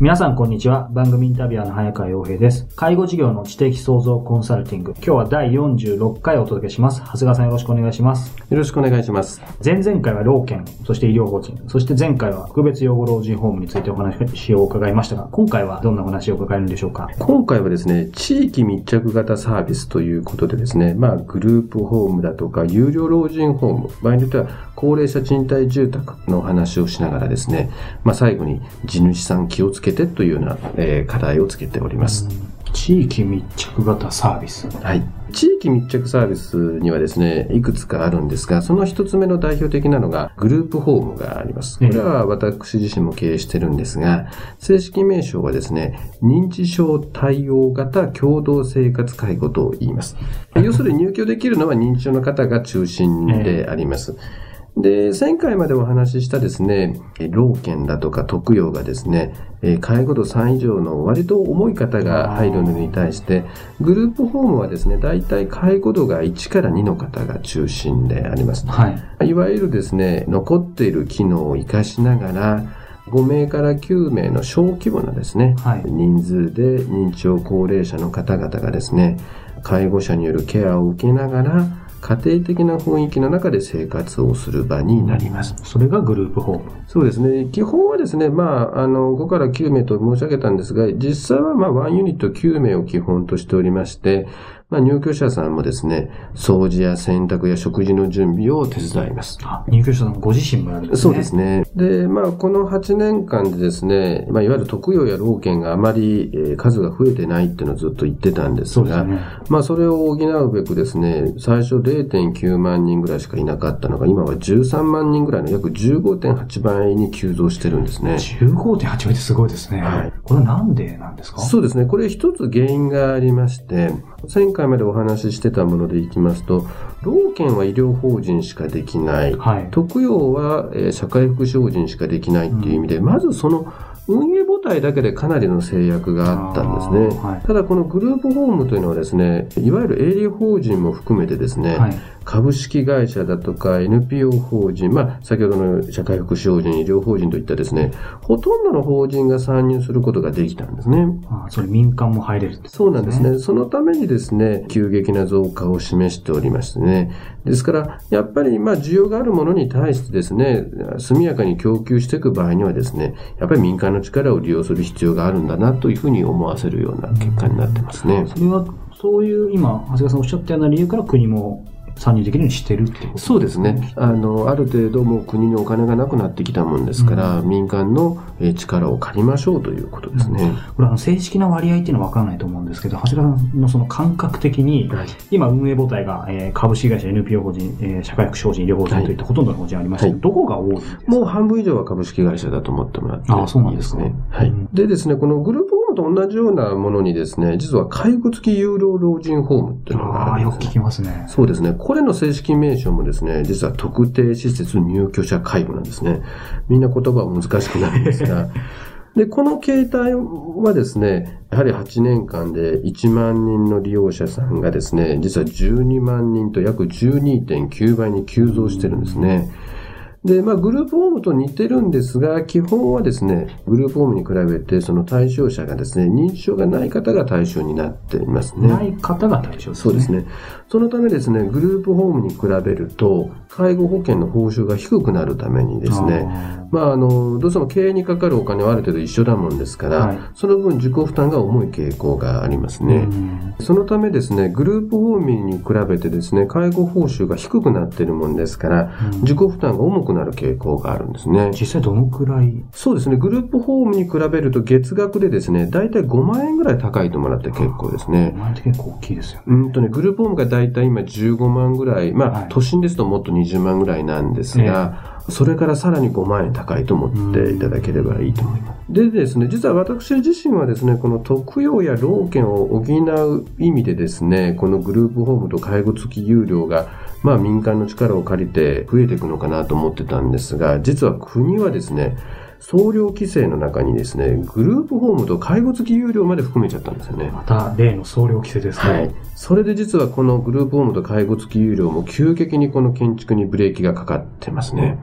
皆さんこんにちは。番組インタビュアーの早川洋平です。介護事業の知的創造コンサルティング。今日は第46回お届けします。長谷川さんよろしくお願いします。よろしくお願いします。前々回は老犬、そして医療法人、そして前回は特別養護老人ホームについてお話を伺いましたが、今回はどんなお話を伺えるんでしょうか？今回はですね、地域密着型サービスということでですね、まあグループホームだとか有料老人ホーム、場合によっては高齢者賃貸住宅の話をしながらですね、まあ最後に地主さん気をつけてというような、えー、課題をつけております。地域密着型サービス。はい。地域密着サービスにはですね、いくつかあるんですが、その一つ目の代表的なのがグループホームがあります。これは私自身も経営してるんですが、正式名称はですね、認知症対応型共同生活介護と言います。要するに入居できるのは認知症の方が中心であります。えーで、前回までお話ししたですね、老犬だとか特養がですね、介護度3以上の割と重い方が入るのに対して、グループホームはですね、大体介護度が1から2の方が中心であります。はい。いわゆるですね、残っている機能を活かしながら、5名から9名の小規模なですね、はい、人数で認知症高齢者の方々がですね、介護者によるケアを受けながら、家庭的な雰囲気の中で生活をする場になります。それがグループホームそうですね。基本はですね、まあ、あの、5から9名と申し上げたんですが、実際はまあ、1ユニット9名を基本としておりまして、まあ、入居者さんもですね、掃除や洗濯や食事の準備を手伝います。入居者さんご自身もやるんですね。そうですね。で、まあ、この8年間でですね、まあ、いわゆる特養や老犬があまり、えー、数が増えてないっていうのをずっと言ってたんですが、すね、まあ、それを補うべくですね、最初0.9万人ぐらいしかいなかったのが、今は13万人ぐらいの約15.8倍に急増してるんですね。15.8倍ってすごいですね。はい。これはなんでなんですか？そうですね。これ一つ原因がありまして、前回までお話ししてたものでいきますと、老犬は医療法人しかできない、はい、特養は、え社会福祉法人しかできないっていう意味で、うん、まずその運営母体だけでかなりの制約があったんですね。はい、ただこのグループホームというのはですね、いわゆる営利法人も含めてですね、はい、株式会社だとか NPO 法人、まあ先ほどの社会福祉法人、医療法人といったですね、ほとんどの法人が参入することができたんですね。あそれ民間も入れる、ね、そうなんですね。そのためにですね、急激な増加を示しておりましてね。ですから、やっぱりまあ需要があるものに対してですね、速やかに供給していく場合にはですね、やっぱり民間の力を利用する必要があるんだなというふうに思わせるような結果になってますね。それは、そういう今、長谷川さんおっしゃったような理由から国も参入できるようにしてるってことそうですね。あの、ある程度もう国にお金がなくなってきたもんですから、うん、民間の力を借りましょうということですね。うん、これあの、正式な割合っていうのは分からないと思うんですけど、長谷川さんのその感覚的に、はい、今運営母体が、えー、株式会社 NPO 法人、えー、社会福祉法人、医療法人といったほとんどの法人ありますけど、はい、どこが多いんですか？もう半分以上は株式会社だと思ってもらっていいですね。あ、そうなんですね。はい。でですね、このグループと同じようなものにですね、実は介護付き有料老人ホームっていうのがあるんです、ね、ああ、よく聞きますね。そうですね。これの正式名称もですね、実は特定施設入居者介護なんですね。みんな言葉は難しくなるんですが、で、この形態はですね、やはり8年間で1万人の利用者さんがですね、実は12万人と約12.9倍に急増してるんですね。で、まあ、グループホームと似てるんですが、基本はですね、グループホームに比べて、その対象者がですね、認知症がない方が対象になっていますね。ない方が対象ですね。そうですね。そのためですね、グループホームに比べると、介護保険の報酬が低くなるためにですね、まあ、あの、どうしても経営にかかるお金はある程度一緒だもんですから、はい、その分自己負担が重い傾向がありますね。そのためですね、グループホームに比べてですね、介護報酬が低くなっているもんですから、自己負担が重くくなる傾向があるんですね。実際どのくらい？そうですね。グループホームに比べると月額でですね、だいたい5万円ぐらい高いともらって結構ですね5。万円って結構大きいですよね。うんとね、グループホームがだいたい今15万ぐらい、まあ、はい都心ですともっと20万ぐらいなんですが、それからさらに5万円高いと思っていただければいいと思います。でですね、実は私自身はですね、この特養や老犬を補う意味でですね、このグループホームと介護付き有料が、まあ民間の力を借りて増えていくのかなと思ってたんですが、実は国はですね、総量規制の中にですね、グループホームと介護付き有料まで含めちゃったんですよね。また例の総量規制ですね。はい。それで実はこのグループホームと介護付き有料も急激にこの建築にブレーキがかかってますね。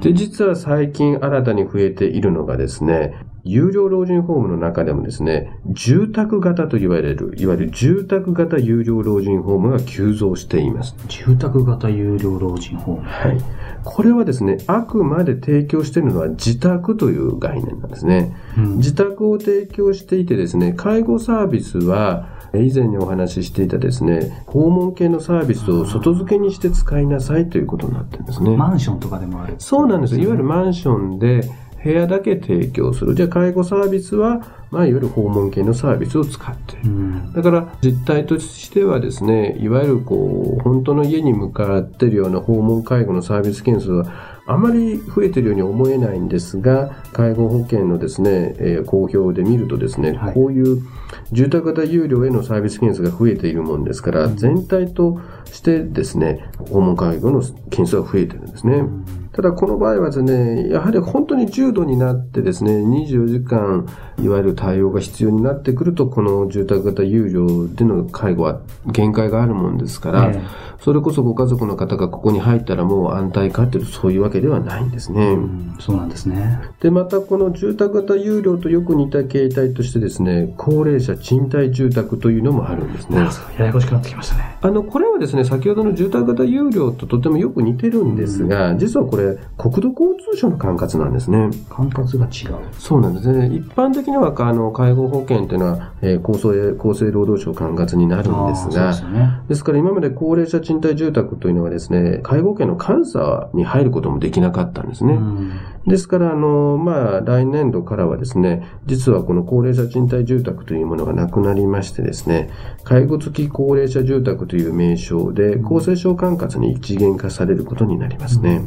で、実は最近新たに増えているのがですね、有料老人ホームの中でもですね、住宅型と言われる、いわゆる住宅型有料老人ホームが急増しています。住宅型有料老人ホーム。はい。これはですね、あくまで提供しているのは自宅という概念なんですね。うん自宅を提供していてですね、介護サービスは、以前にお話ししていたですね、訪問系のサービスを外付けにして使いなさいということになってるんですね。マンションとかでもある。そうなんです。いわゆるマンションで部屋だけ提供する。じゃあ介護サービスは、まあいわゆる訪問系のサービスを使っている。うん。だから実態としてはですね、いわゆるこう、本当の家に向かっているような訪問介護のサービス件数はあまり増えているように思えないんですが、介護保険のですね、えー公表で見るとですね、はいこういう住宅型有料へのサービス件数が増えているもんですから、全体としてですね、訪問介護の件数が増えてるんですね。ただこの場合はですね、やはり本当に重度になってですね、24時間、いわゆる対応が必要になってくると、この住宅型有料での介護は限界があるもんですから、えそれこそご家族の方がここに入ったらもう安泰かっていうとそういうわけではないんですね。うんそうなんですね。で、またこの住宅型有料とよく似た形態としてですね、高齢者賃貸住宅というのもあるんですね。ややこしくなってきましたね。あの、これはですね、先ほどの住宅型有料ととてもよく似てるんですが、実はこれ、国土交通省の管轄なんですね。管轄が違う。そうなんですね。一般的には、あの、介護保険というのは、えー厚生、厚生労働省管轄になるんですがですよね。ですから今まで高齢者賃貸住宅というのはですね、介護保険の監査に入ることもできなかったんですね。うんですから、あの、まあ、来年度からはですね、実はこの高齢者賃貸住宅というものがなくなりましてですね、介護付き高齢者住宅という名称で、厚生省管轄に一元化されることになりますね。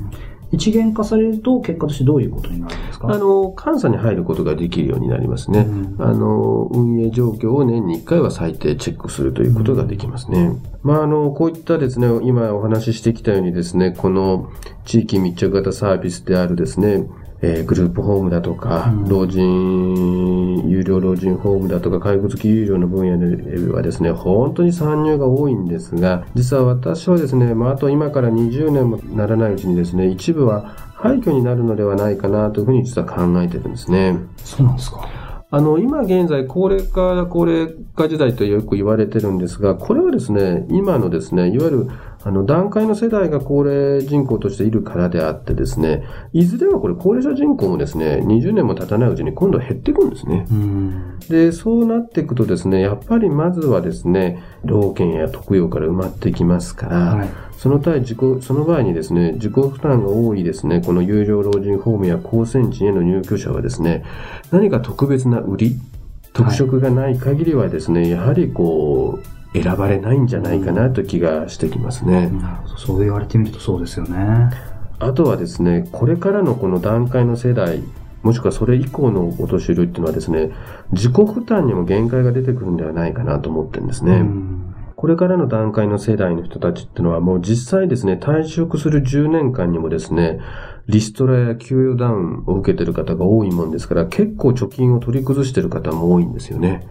一元化されると結果としてどういうことになるんですか？あの、監査に入ることができるようになりますね。うんあの、運営状況を年に1回は最低チェックするということができますね。まあ、あの、こういったですね、今お話ししてきたようにですね、この地域密着型サービスであるですね、えーグループホームだとか、うん老人、有料老人ホームだとか、介護付き有料の分野ではですね、本当に参入が多いんですが、実は私はですね、まあ、あと今から20年もならないうちにですね、一部は廃墟になるのではないかなというふうに実は考えてるんですね。そうなんですか。あの、今現在、高齢化、高齢化時代とよく言われてるんですが、これはですね、今のですね、いわゆる、あの、段階の世代が高齢人口としているからであってですね、いずれはこれ高齢者人口もですね、20年も経たないうちに今度は減っていくんですね。うん。で、そうなっていくとですね、やっぱりまずはですね、老犬や特養から埋まってきますから、はい。その対自己、その場合にですね、自己負担が多いですね、この有料老人ホームや高専地への入居者はですね、何か特別な売り、特色がない限りはですね、やはりこう、選ばれないんじゃないかなという気がしてきますね。なるほど。そう言われてみるとそうですよね。あとはですね、これからのこの段階の世代、もしくはそれ以降のお年寄りっていうのはですね、自己負担にも限界が出てくるんではないかなと思ってるんですね。うんこれからの段階の世代の人たちっていうのはもう実際ですね、退職する10年間にもですね、リストラや給与ダウンを受けてる方が多いもんですから、結構貯金を取り崩してる方も多いんですよね。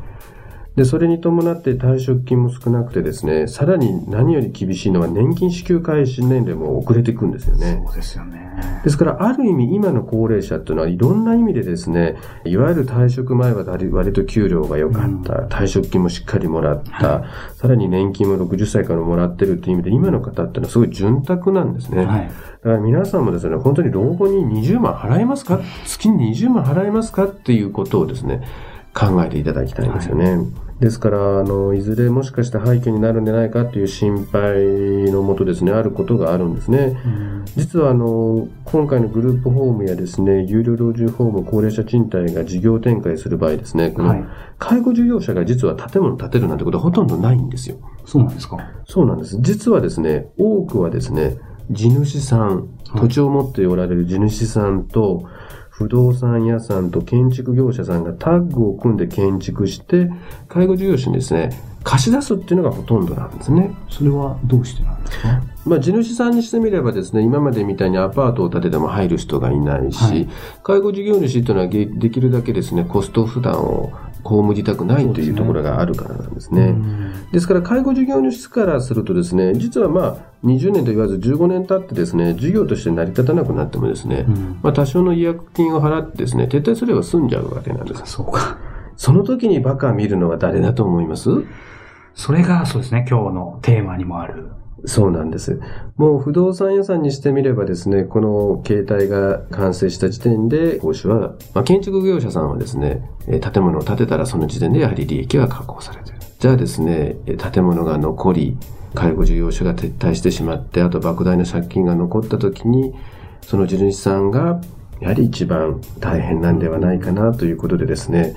で、それに伴って退職金も少なくてですね、さらに何より厳しいのは年金支給開始年齢も遅れていくんですよね。そうですよね。ですから、ある意味、今の高齢者っていうのは、いろんな意味でですね、いわゆる退職前は割割と給料が良かった、退職金もしっかりもらった、さらに年金も60歳からもらってるっていう意味で、今の方っていうのはすごい潤沢なんですね。はい。だから皆さんもですね、本当に老後に20万払えますか？月に20万払えますか？っていうことをですね、考えていただきたいんですよね。ですから、あの、いずれもしかした廃墟になるんじゃないかという心配のもとですね、あることがあるんですね。実はあの、今回のグループホームやですね、有料老人ホーム、高齢者賃貸が事業展開する場合ですね、このはい。介護事業者が実は建物を建てるなんてことはほとんどないんですよ。そうなんですか？そうなんです。実はですね、多くはですね、地主さん、はい土地を持っておられる地主さんと、不動産屋さんと建築業者さんがタッグを組んで建築して、介護事業者にですね、貸し出すっていうのがほとんどなんですね。それはどうしてなんですか？まあ、地主さんにしてみればですね、今までみたいにアパートを建てても入る人がいないし、はい介護事業主というのはげできるだけですね、コスト負担を被りたくないというところがあるからなんですね。ですから、介護事業主からするとですね、実はまあ、20年と言わず15年経ってですね、事業として成り立たなくなってもですね、うんまあ、多少の違約金を払ってですね、撤退すれば済んじゃうわけなんです。そうか。その時にバカ見るのは誰だと思いますそれがそうですね、今日のテーマにもある。そうなんです。もう不動産屋さんにしてみればですね、この携帯が完成した時点で、報酬は、まあ、建築業者さんはですね、建物を建てたらその時点でやはり利益が確保されてる。じゃあですね、建物が残り、介護事業所が撤退してしまって、あと莫大な借金が残った時に、その地主さんが、やはり一番大変なんではないかなということでですね、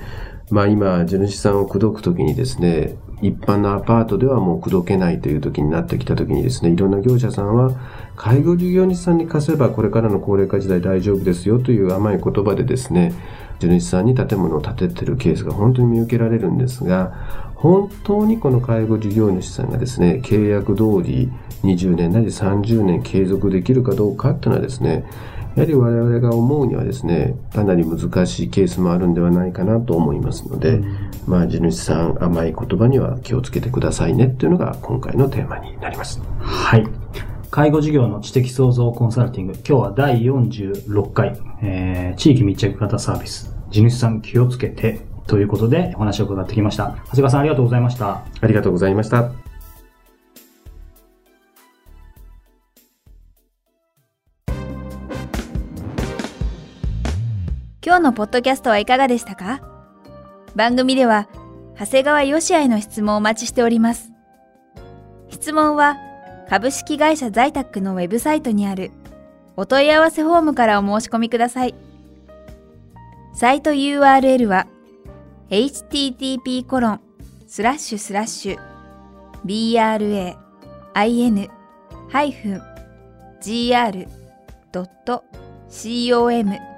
まあ今、地主さんを口説くときにですね、一般のアパートではもう口説けないという時になってきた時にですね、いろんな業者さんは、介護事業主さんに貸せばこれからの高齢化時代大丈夫ですよという甘い言葉でですね、地主さんに建物を建ててるケースが本当に見受けられるんですが、本当にこの介護事業主さんがですね、契約通り20年なり30年継続できるかどうかっていうのはですね、やはり我々が思うにはですね、かなり難しいケースもあるんではないかなと思いますので、まあ地主さん甘い言葉には気をつけてくださいねっていうのが今回のテーマになります。はい。介護事業の知的創造コンサルティング。今日は第46回、えー、地域密着型サービス。地主さん気をつけてということでお話を伺ってきました。長谷川さんありがとうございました。ありがとうございました。今日のポッドキャストはいかがでしたか？番組では、長谷川よしあへの質問をお待ちしております。質問は、株式会社在宅のウェブサイトにあるお問い合わせフォームからお申し込みください。サイト URL は、http コロンスラッシュスラッシュ bra-in-gr.com